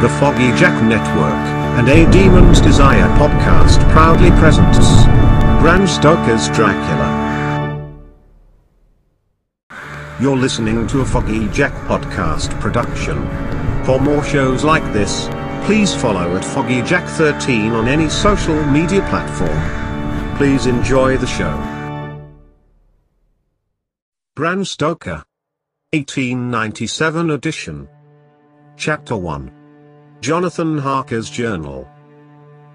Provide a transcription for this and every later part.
The Foggy Jack Network, and A Demon's Desire podcast proudly presents Bram Stoker's Dracula. You're listening to a Foggy Jack podcast production. For more shows like this, please follow at FoggyJack13 on any social media platform. Please enjoy the show. Bram Stoker. 1897 edition. Chapter 1. Jonathan Harker's Journal.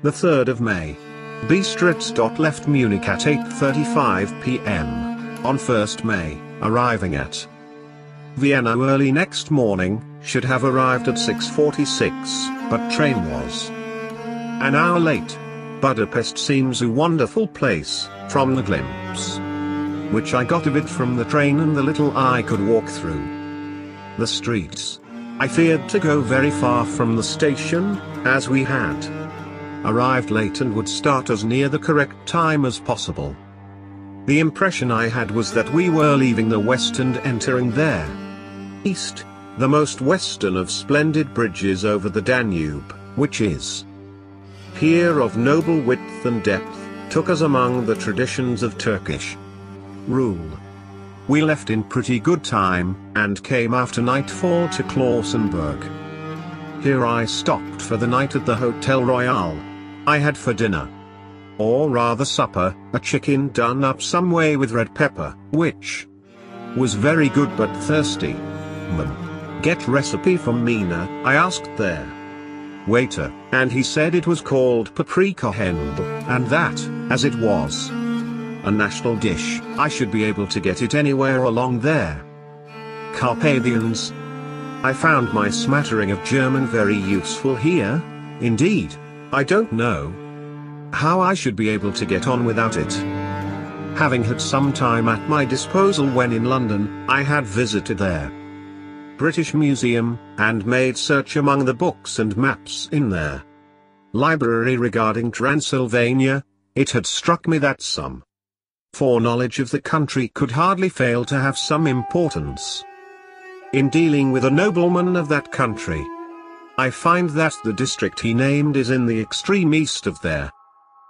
The 3rd of May. Bistritz. left Munich at 8.35 p.m. on 1st May, arriving at Vienna early next morning, should have arrived at 6.46, but train was an hour late. Budapest seems a wonderful place, from the glimpse which I got of it from the train and the little I could walk through the streets. I feared to go very far from the station, as we had arrived late and would start as near the correct time as possible. The impression I had was that we were leaving the west and entering there east, the most western of splendid bridges over the Danube, which is pier of noble width and depth, took us among the traditions of Turkish rule. We left in pretty good time, and came after nightfall to Klausenburg. Here I stopped for the night at the Hotel Royal. I had for dinner, or rather supper, a chicken done up some way with red pepper, which was very good but thirsty. Mum. Get recipe from Mina, I asked there. Waiter, and he said it was called paprika hendl, and that, as it was, a national dish, I should be able to get it anywhere along there. Carpathians. I found my smattering of German very useful here, indeed, I don't know how I should be able to get on without it. Having had some time at my disposal when in London, I had visited there. British Museum, and made search among the books and maps in their library regarding Transylvania, it had struck me that some foreknowledge of the country could hardly fail to have some importance. In dealing with a nobleman of that country, I find that the district he named is in the extreme east of their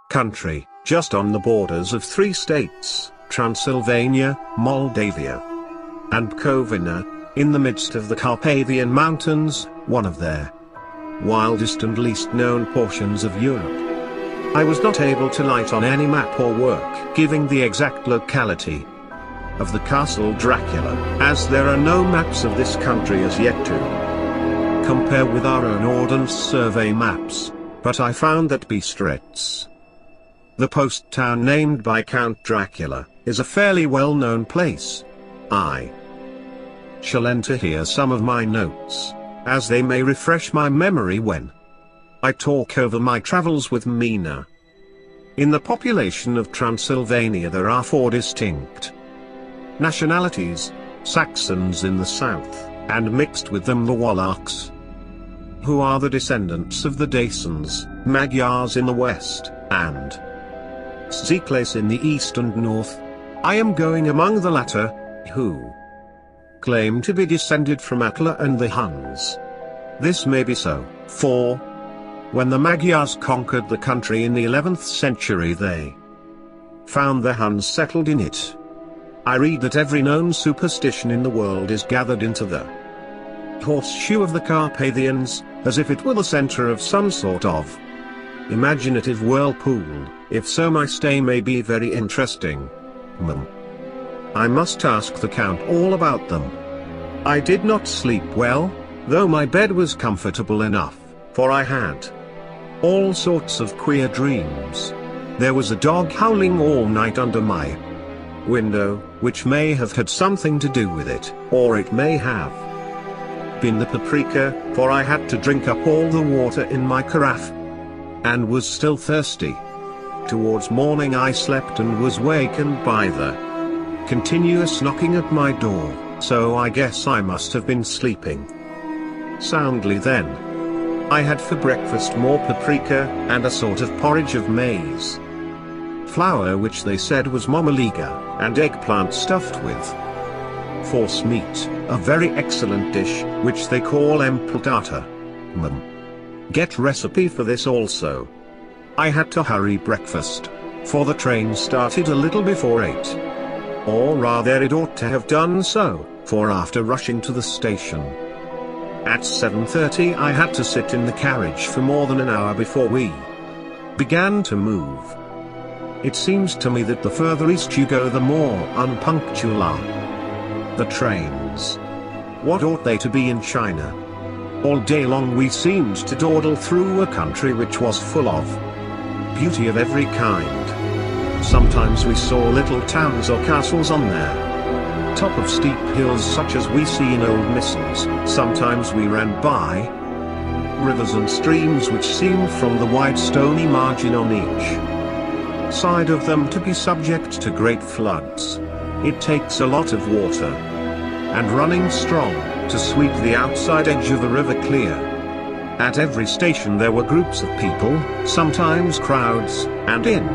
country, just on the borders of three states, Transylvania, Moldavia, and Bukovina, in the midst of the Carpathian Mountains, one of their wildest and least known portions of Europe. I was not able to light on any map or work giving the exact locality of the castle Dracula, as there are no maps of this country as yet to compare with our own Ordnance Survey maps, but I found that Bistritz, the post town named by Count Dracula, is a fairly well-known place. I shall enter here some of my notes, as they may refresh my memory when I talk over my travels with Mina. In the population of Transylvania there are four distinct nationalities, Saxons in the south, and mixed with them the Wallachs, who are the descendants of the Dacians, Magyars in the west, and Szekler in the east and north. I am going among the latter, who claim to be descended from Attila and the Huns. This may be so, for when the Magyars conquered the country in the 11th century they found the Huns settled in it. I read that every known superstition in the world is gathered into the horseshoe of the Carpathians, as if it were the center of some sort of imaginative whirlpool, if so my stay may be very interesting. Mum. I must ask the Count all about them. I did not sleep well, though my bed was comfortable enough, for I had all sorts of queer dreams. There was a dog howling all night under my window, which may have had something to do with it, or it may have been the paprika, for I had to drink up all the water in my carafe, and was still thirsty. Towards morning I slept and was wakened by the continuous knocking at my door, so I guess I must have been sleeping soundly then. I had for breakfast more paprika, and a sort of porridge of maize flour which they said was mamaliga, and eggplant stuffed with force meat, a very excellent dish, which they call impletata. Mum. Get recipe for this also. I had to hurry breakfast, for the train started a little before 8. Or rather it ought to have done so, for after rushing to the station, at 7.30 I had to sit in the carriage for more than an hour before we began to move. It seems to me that the further east you go the more unpunctual are the trains. What ought they to be in China? All day long we seemed to dawdle through a country which was full of beauty of every kind. Sometimes we saw little towns or castles on their top of steep hills such as we see in old missals. Sometimes we ran by rivers and streams which seemed from the wide stony margin on each side of them to be subject to great floods. It takes a lot of water and running strong to sweep the outside edge of the river clear. At every station there were groups of people, sometimes crowds, and in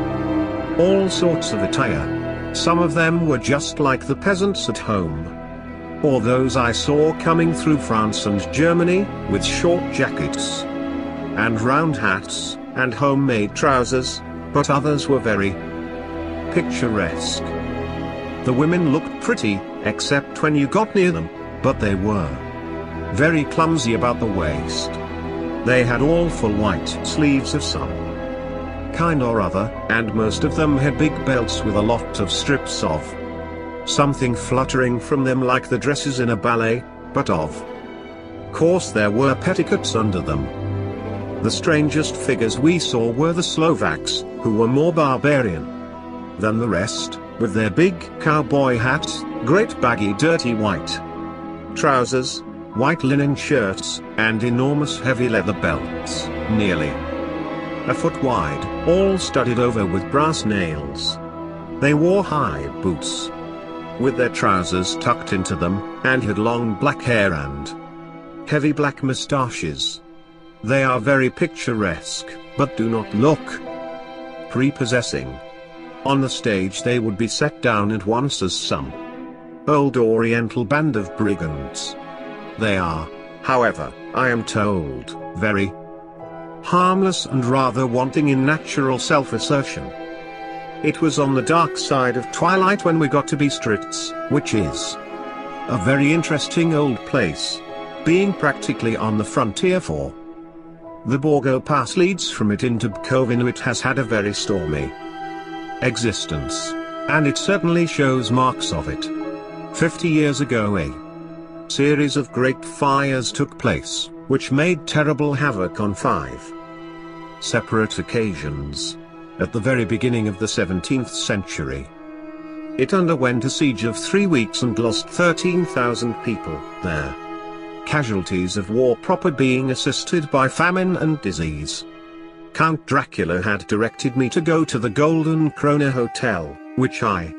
all sorts of attire. Some of them were just like the peasants at home. Or those I saw coming through France and Germany, with short jackets and round hats, and homemade trousers, but others were very picturesque. The women looked pretty, except when you got near them, but they were very clumsy about the waist. They had all full white sleeves of some kind or other, and most of them had big belts with a lot of strips of something fluttering from them like the dresses in a ballet, but of course there were petticoats under them. The strangest figures we saw were the Slovaks, who were more barbarian than the rest, with their big cowboy hats, great baggy dirty white trousers, white linen shirts, and enormous heavy leather belts, nearly a foot wide, all studded over with brass nails. They wore high boots with their trousers tucked into them, and had long black hair and heavy black moustaches. They are very picturesque, but do not look prepossessing. On the stage they would be set down at once as some old oriental band of brigands. They are, however, I am told, very harmless and rather wanting in natural self-assertion. It was on the dark side of twilight when we got to Bistritz, which is a very interesting old place, being practically on the frontier for the Borgo Pass leads from it into Bukovina. It has had a very stormy existence. And it certainly shows marks of it. Fifty years ago a series of great fires took place, which made terrible havoc on five separate occasions. At the very beginning of the 17th century. It underwent a siege of three weeks and lost 13,000 people there. Casualties of war proper being assisted by famine and disease. Count Dracula had directed me to go to the Golden Krone Hotel, which I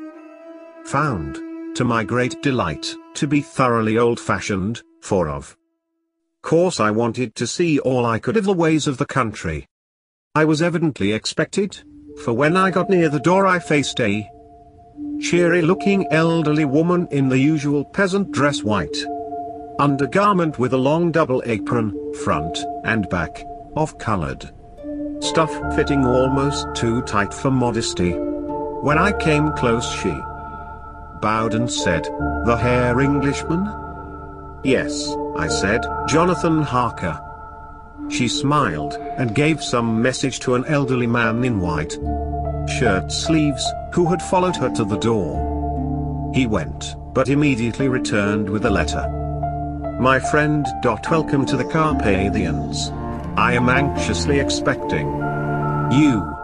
found, to my great delight, to be thoroughly old-fashioned, for of course I wanted to see all I could of the ways of the country. I was evidently expected, for when I got near the door I faced a cheery-looking elderly woman in the usual peasant dress white undergarment with a long double apron, front and back, of colored stuff fitting almost too tight for modesty. When I came close she bowed and said, The Herr Englishman? Yes, I said, Jonathan Harker. She smiled, and gave some message to an elderly man in white shirt sleeves, who had followed her to the door. He went, but immediately returned with a letter. My friend. Dot, Welcome to the Carpathians. I am anxiously expecting you.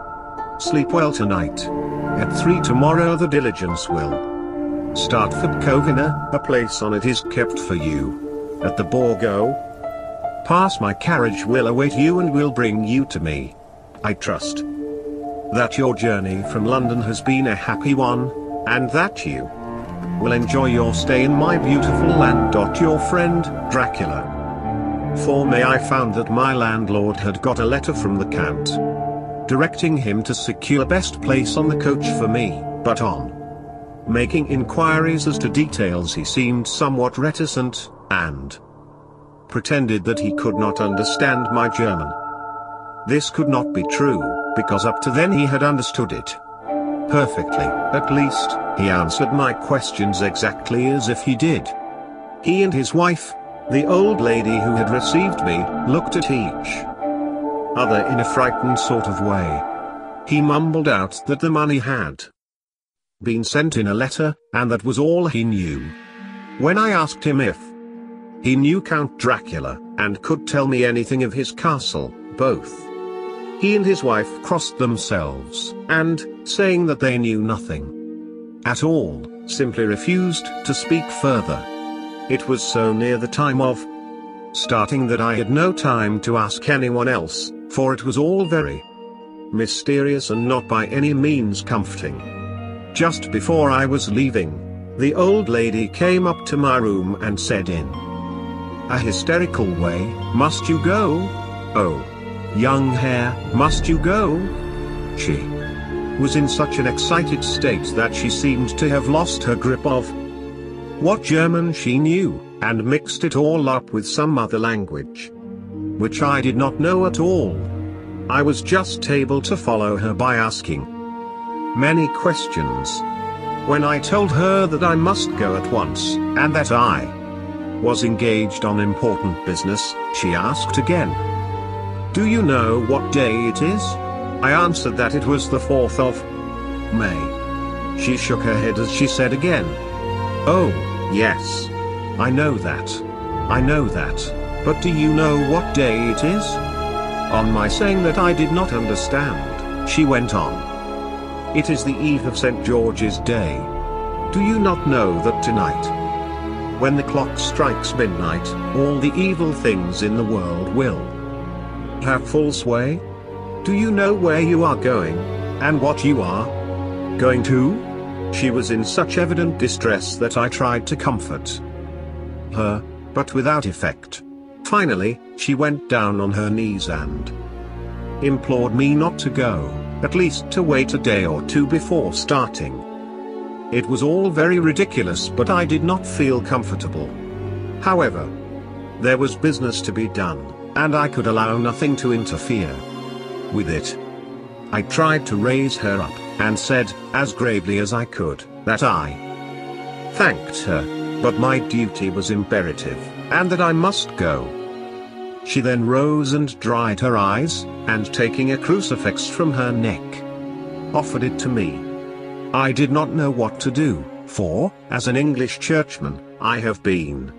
Sleep well tonight. At 3 tomorrow the diligence will start for Bukovina, a place on it is kept for you. At the Borgo, pass my carriage will await you and will bring you to me. I trust that your journey from London has been a happy one, and that you will enjoy your stay in my beautiful land. Your friend, Dracula. For me I found that my landlord had got a letter from the Count, directing him to secure best place on the coach for me, but on making inquiries as to details he seemed somewhat reticent, and pretended that he could not understand my German. This could not be true, because up to then he had understood it. Perfectly, at least, he answered my questions exactly as if he did. He and his wife, the old lady who had received me, looked at each other in a frightened sort of way. He mumbled out that the money had been sent in a letter, and that was all he knew. When I asked him if he knew Count Dracula, and could tell me anything of his castle, both he and his wife crossed themselves, and, saying that they knew nothing at all, simply refused to speak further. It was so near the time of starting that I had no time to ask anyone else, for it was all very mysterious and not by any means comforting. Just before I was leaving, the old lady came up to my room and said in a hysterical way, Must you go? Oh. Young Herr, must you go? She was in such an excited state that she seemed to have lost her grip of what German she knew, and mixed it all up with some other language. Which I did not know at all. I was just able to follow her by asking many questions. When I told her that I must go at once, and that I was engaged on important business, she asked again. Do you know what day it is? I answered that it was the 4th of May. She shook her head as she said again. Oh, yes. I know that. I know that. But do you know what day it is? On my saying that I did not understand, she went on. It is the eve of St. George's Day. Do you not know that tonight, when the clock strikes midnight, all the evil things in the world will have full sway? Do you know where you are going? And what you are going to? She was in such evident distress that I tried to comfort her, but without effect. Finally, she went down on her knees and implored me not to go, at least to wait a day or two before starting. It was all very ridiculous but I did not feel comfortable. However, there was business to be done and I could allow nothing to interfere with it. I tried to raise her up, and said, as gravely as I could, that I thanked her, but my duty was imperative, and that I must go. She then rose and dried her eyes, and taking a crucifix from her neck, offered it to me. I did not know what to do, for, as an English churchman, I have been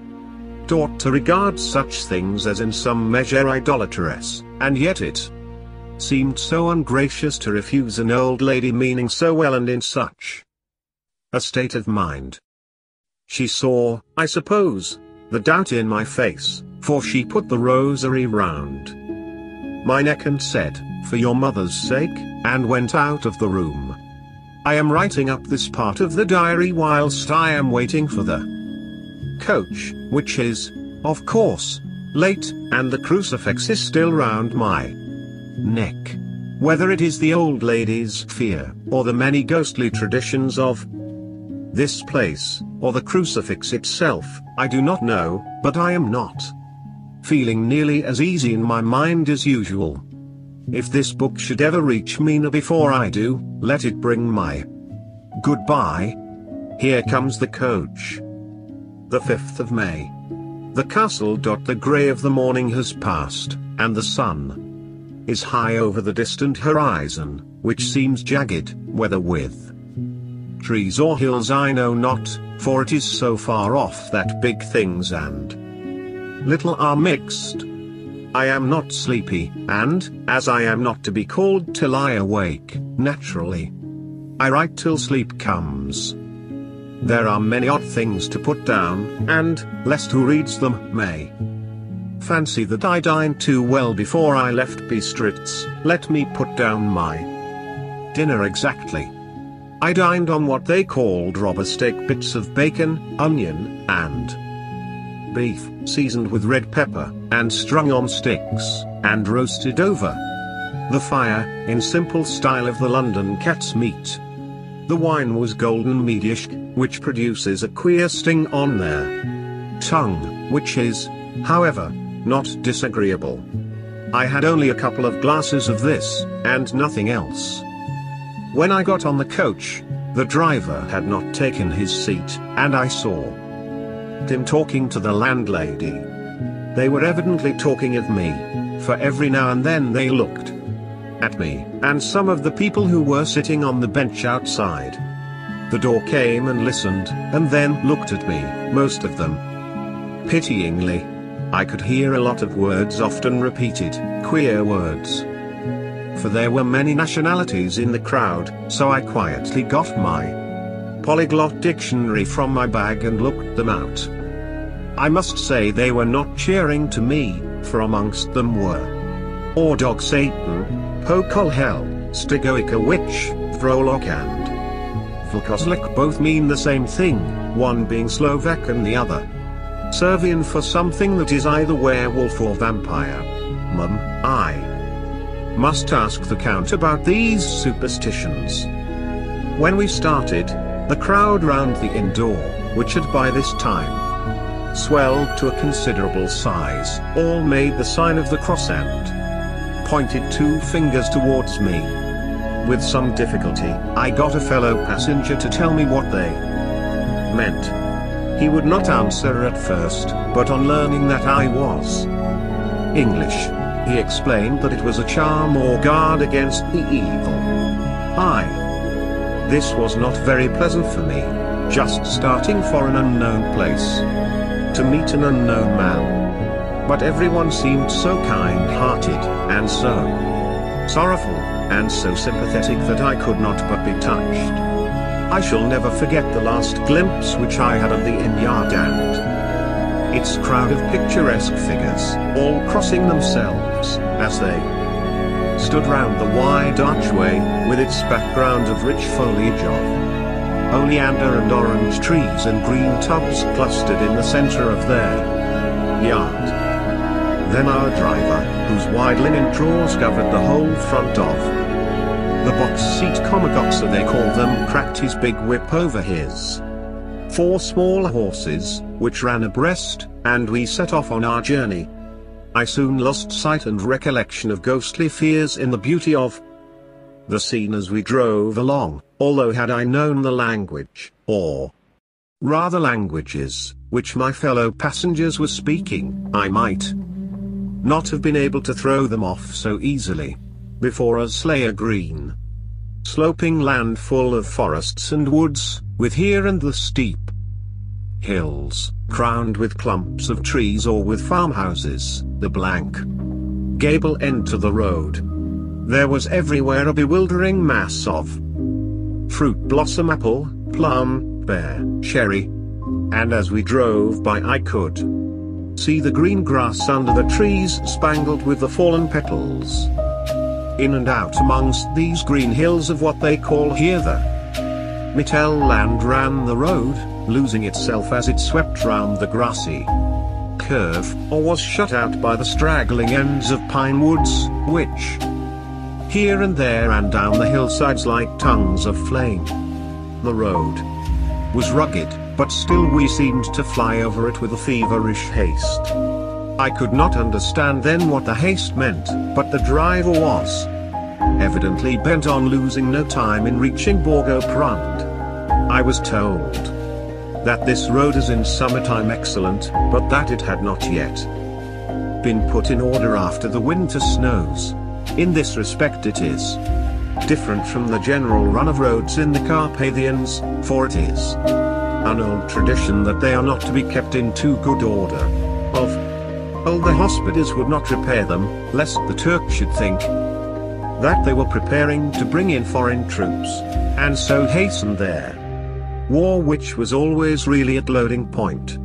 taught to regard such things as in some measure idolatrous, and yet it seemed so ungracious to refuse an old lady meaning so well and in such a state of mind. She saw, I suppose, the doubt in my face, for she put the rosary round my neck and said, For your mother's sake, and went out of the room. I am writing up this part of the diary whilst I am waiting for the coach, which is, of course, late, and the crucifix is still round my neck. Whether it is the old lady's fear, or the many ghostly traditions of this place, or the crucifix itself, I do not know, but I am not feeling nearly as easy in my mind as usual. If this book should ever reach Mina before I do, let it bring my goodbye. Here comes the coach the 5th of May. The castle. The grey of the morning has passed, and the sun is high over the distant horizon, which seems jagged, whether with trees or hills I know not, for it is so far off that big things and little are mixed. I am not sleepy, and, as I am not to be called till I awake, naturally, I write till sleep comes. There are many odd things to put down, and, lest who reads them may fancy that I dined too well before I left Bistritz, let me put down my dinner exactly. I dined on what they called robber steak bits of bacon, onion, and beef, seasoned with red pepper, and strung on sticks, and roasted over the fire, in simple style of the London cat's meat. The wine was golden Mediasch, which produces a queer sting on their tongue, which is However, not disagreeable. I had only a couple of glasses of this, and nothing else. When I got on the coach, the driver had not taken his seat, and I saw him talking to the landlady. They were evidently talking of me, for every now and then they looked at me, and some of the people who were sitting on the bench outside. The door came and listened, and then looked at me, most of them. Pityingly. I could hear a lot of words often repeated, queer words. For there were many nationalities in the crowd, so I quietly got my polyglot dictionary from my bag and looked them out. I must say they were not cheering to me, for amongst them were Ordog Satan, Pokol Hell, Stregoica Witch, Vrolok and Vlkoslak both mean the same thing, one being Slovak and the other Servian for something that is either werewolf or vampire. Mum, I must ask the Count about these superstitions. When we started, the crowd round the inn door, which had by this time swelled to a considerable size, all made the sign of the cross and pointed two fingers towards me. With some difficulty, I got a fellow passenger to tell me what they meant. He would not answer at first, but on learning that I was English, he explained that it was a charm or guard against the evil. I. This was not very pleasant for me, just starting for an unknown place. To meet an unknown man. But everyone seemed so kind-hearted, and so sorrowful, and so sympathetic that I could not but be touched. I shall never forget the last glimpse which I had of the inn yard and its crowd of picturesque figures, all crossing themselves, as they stood round the wide archway, with its background of rich foliage of oleander and orange trees and green tubs clustered in the center of their yard. Then our driver, whose wide linen drawers covered the whole front of the box seat Komagoxa they call them cracked his big whip over his four small horses, which ran abreast, and we set off on our journey. I soon lost sight and recollection of ghostly fears in the beauty of the scene as we drove along, although had I known the language, or rather languages, which my fellow passengers were speaking, I might not have been able to throw them off so easily. Before us lay a green, sloping land full of forests and woods, with here and the steep hills, crowned with clumps of trees or with farmhouses, the blank gable end to the road. There was everywhere a bewildering mass of fruit blossom apple, plum, pear, cherry. And as we drove by I could see the green grass under the trees spangled with the fallen petals in and out amongst these green hills of what they call here the Mittel land ran the road, losing itself as it swept round the grassy curve, or was shut out by the straggling ends of pine woods, which here and there and down the hillsides like tongues of flame. The road was rugged, but still we seemed to fly over it with a feverish haste. I could not understand then what the haste meant, but the driver was evidently bent on losing no time in reaching Borgo Prund. I was told that this road is in summertime excellent, but that it had not yet been put in order after the winter snows. In this respect it is different from the general run of roads in the Carpathians, for it is an old tradition that they are not to be kept in too good order. Of old the Hospadars would not repair them, lest the Turk should think that they were preparing to bring in foreign troops, and so hasten their war which was always really at loading point.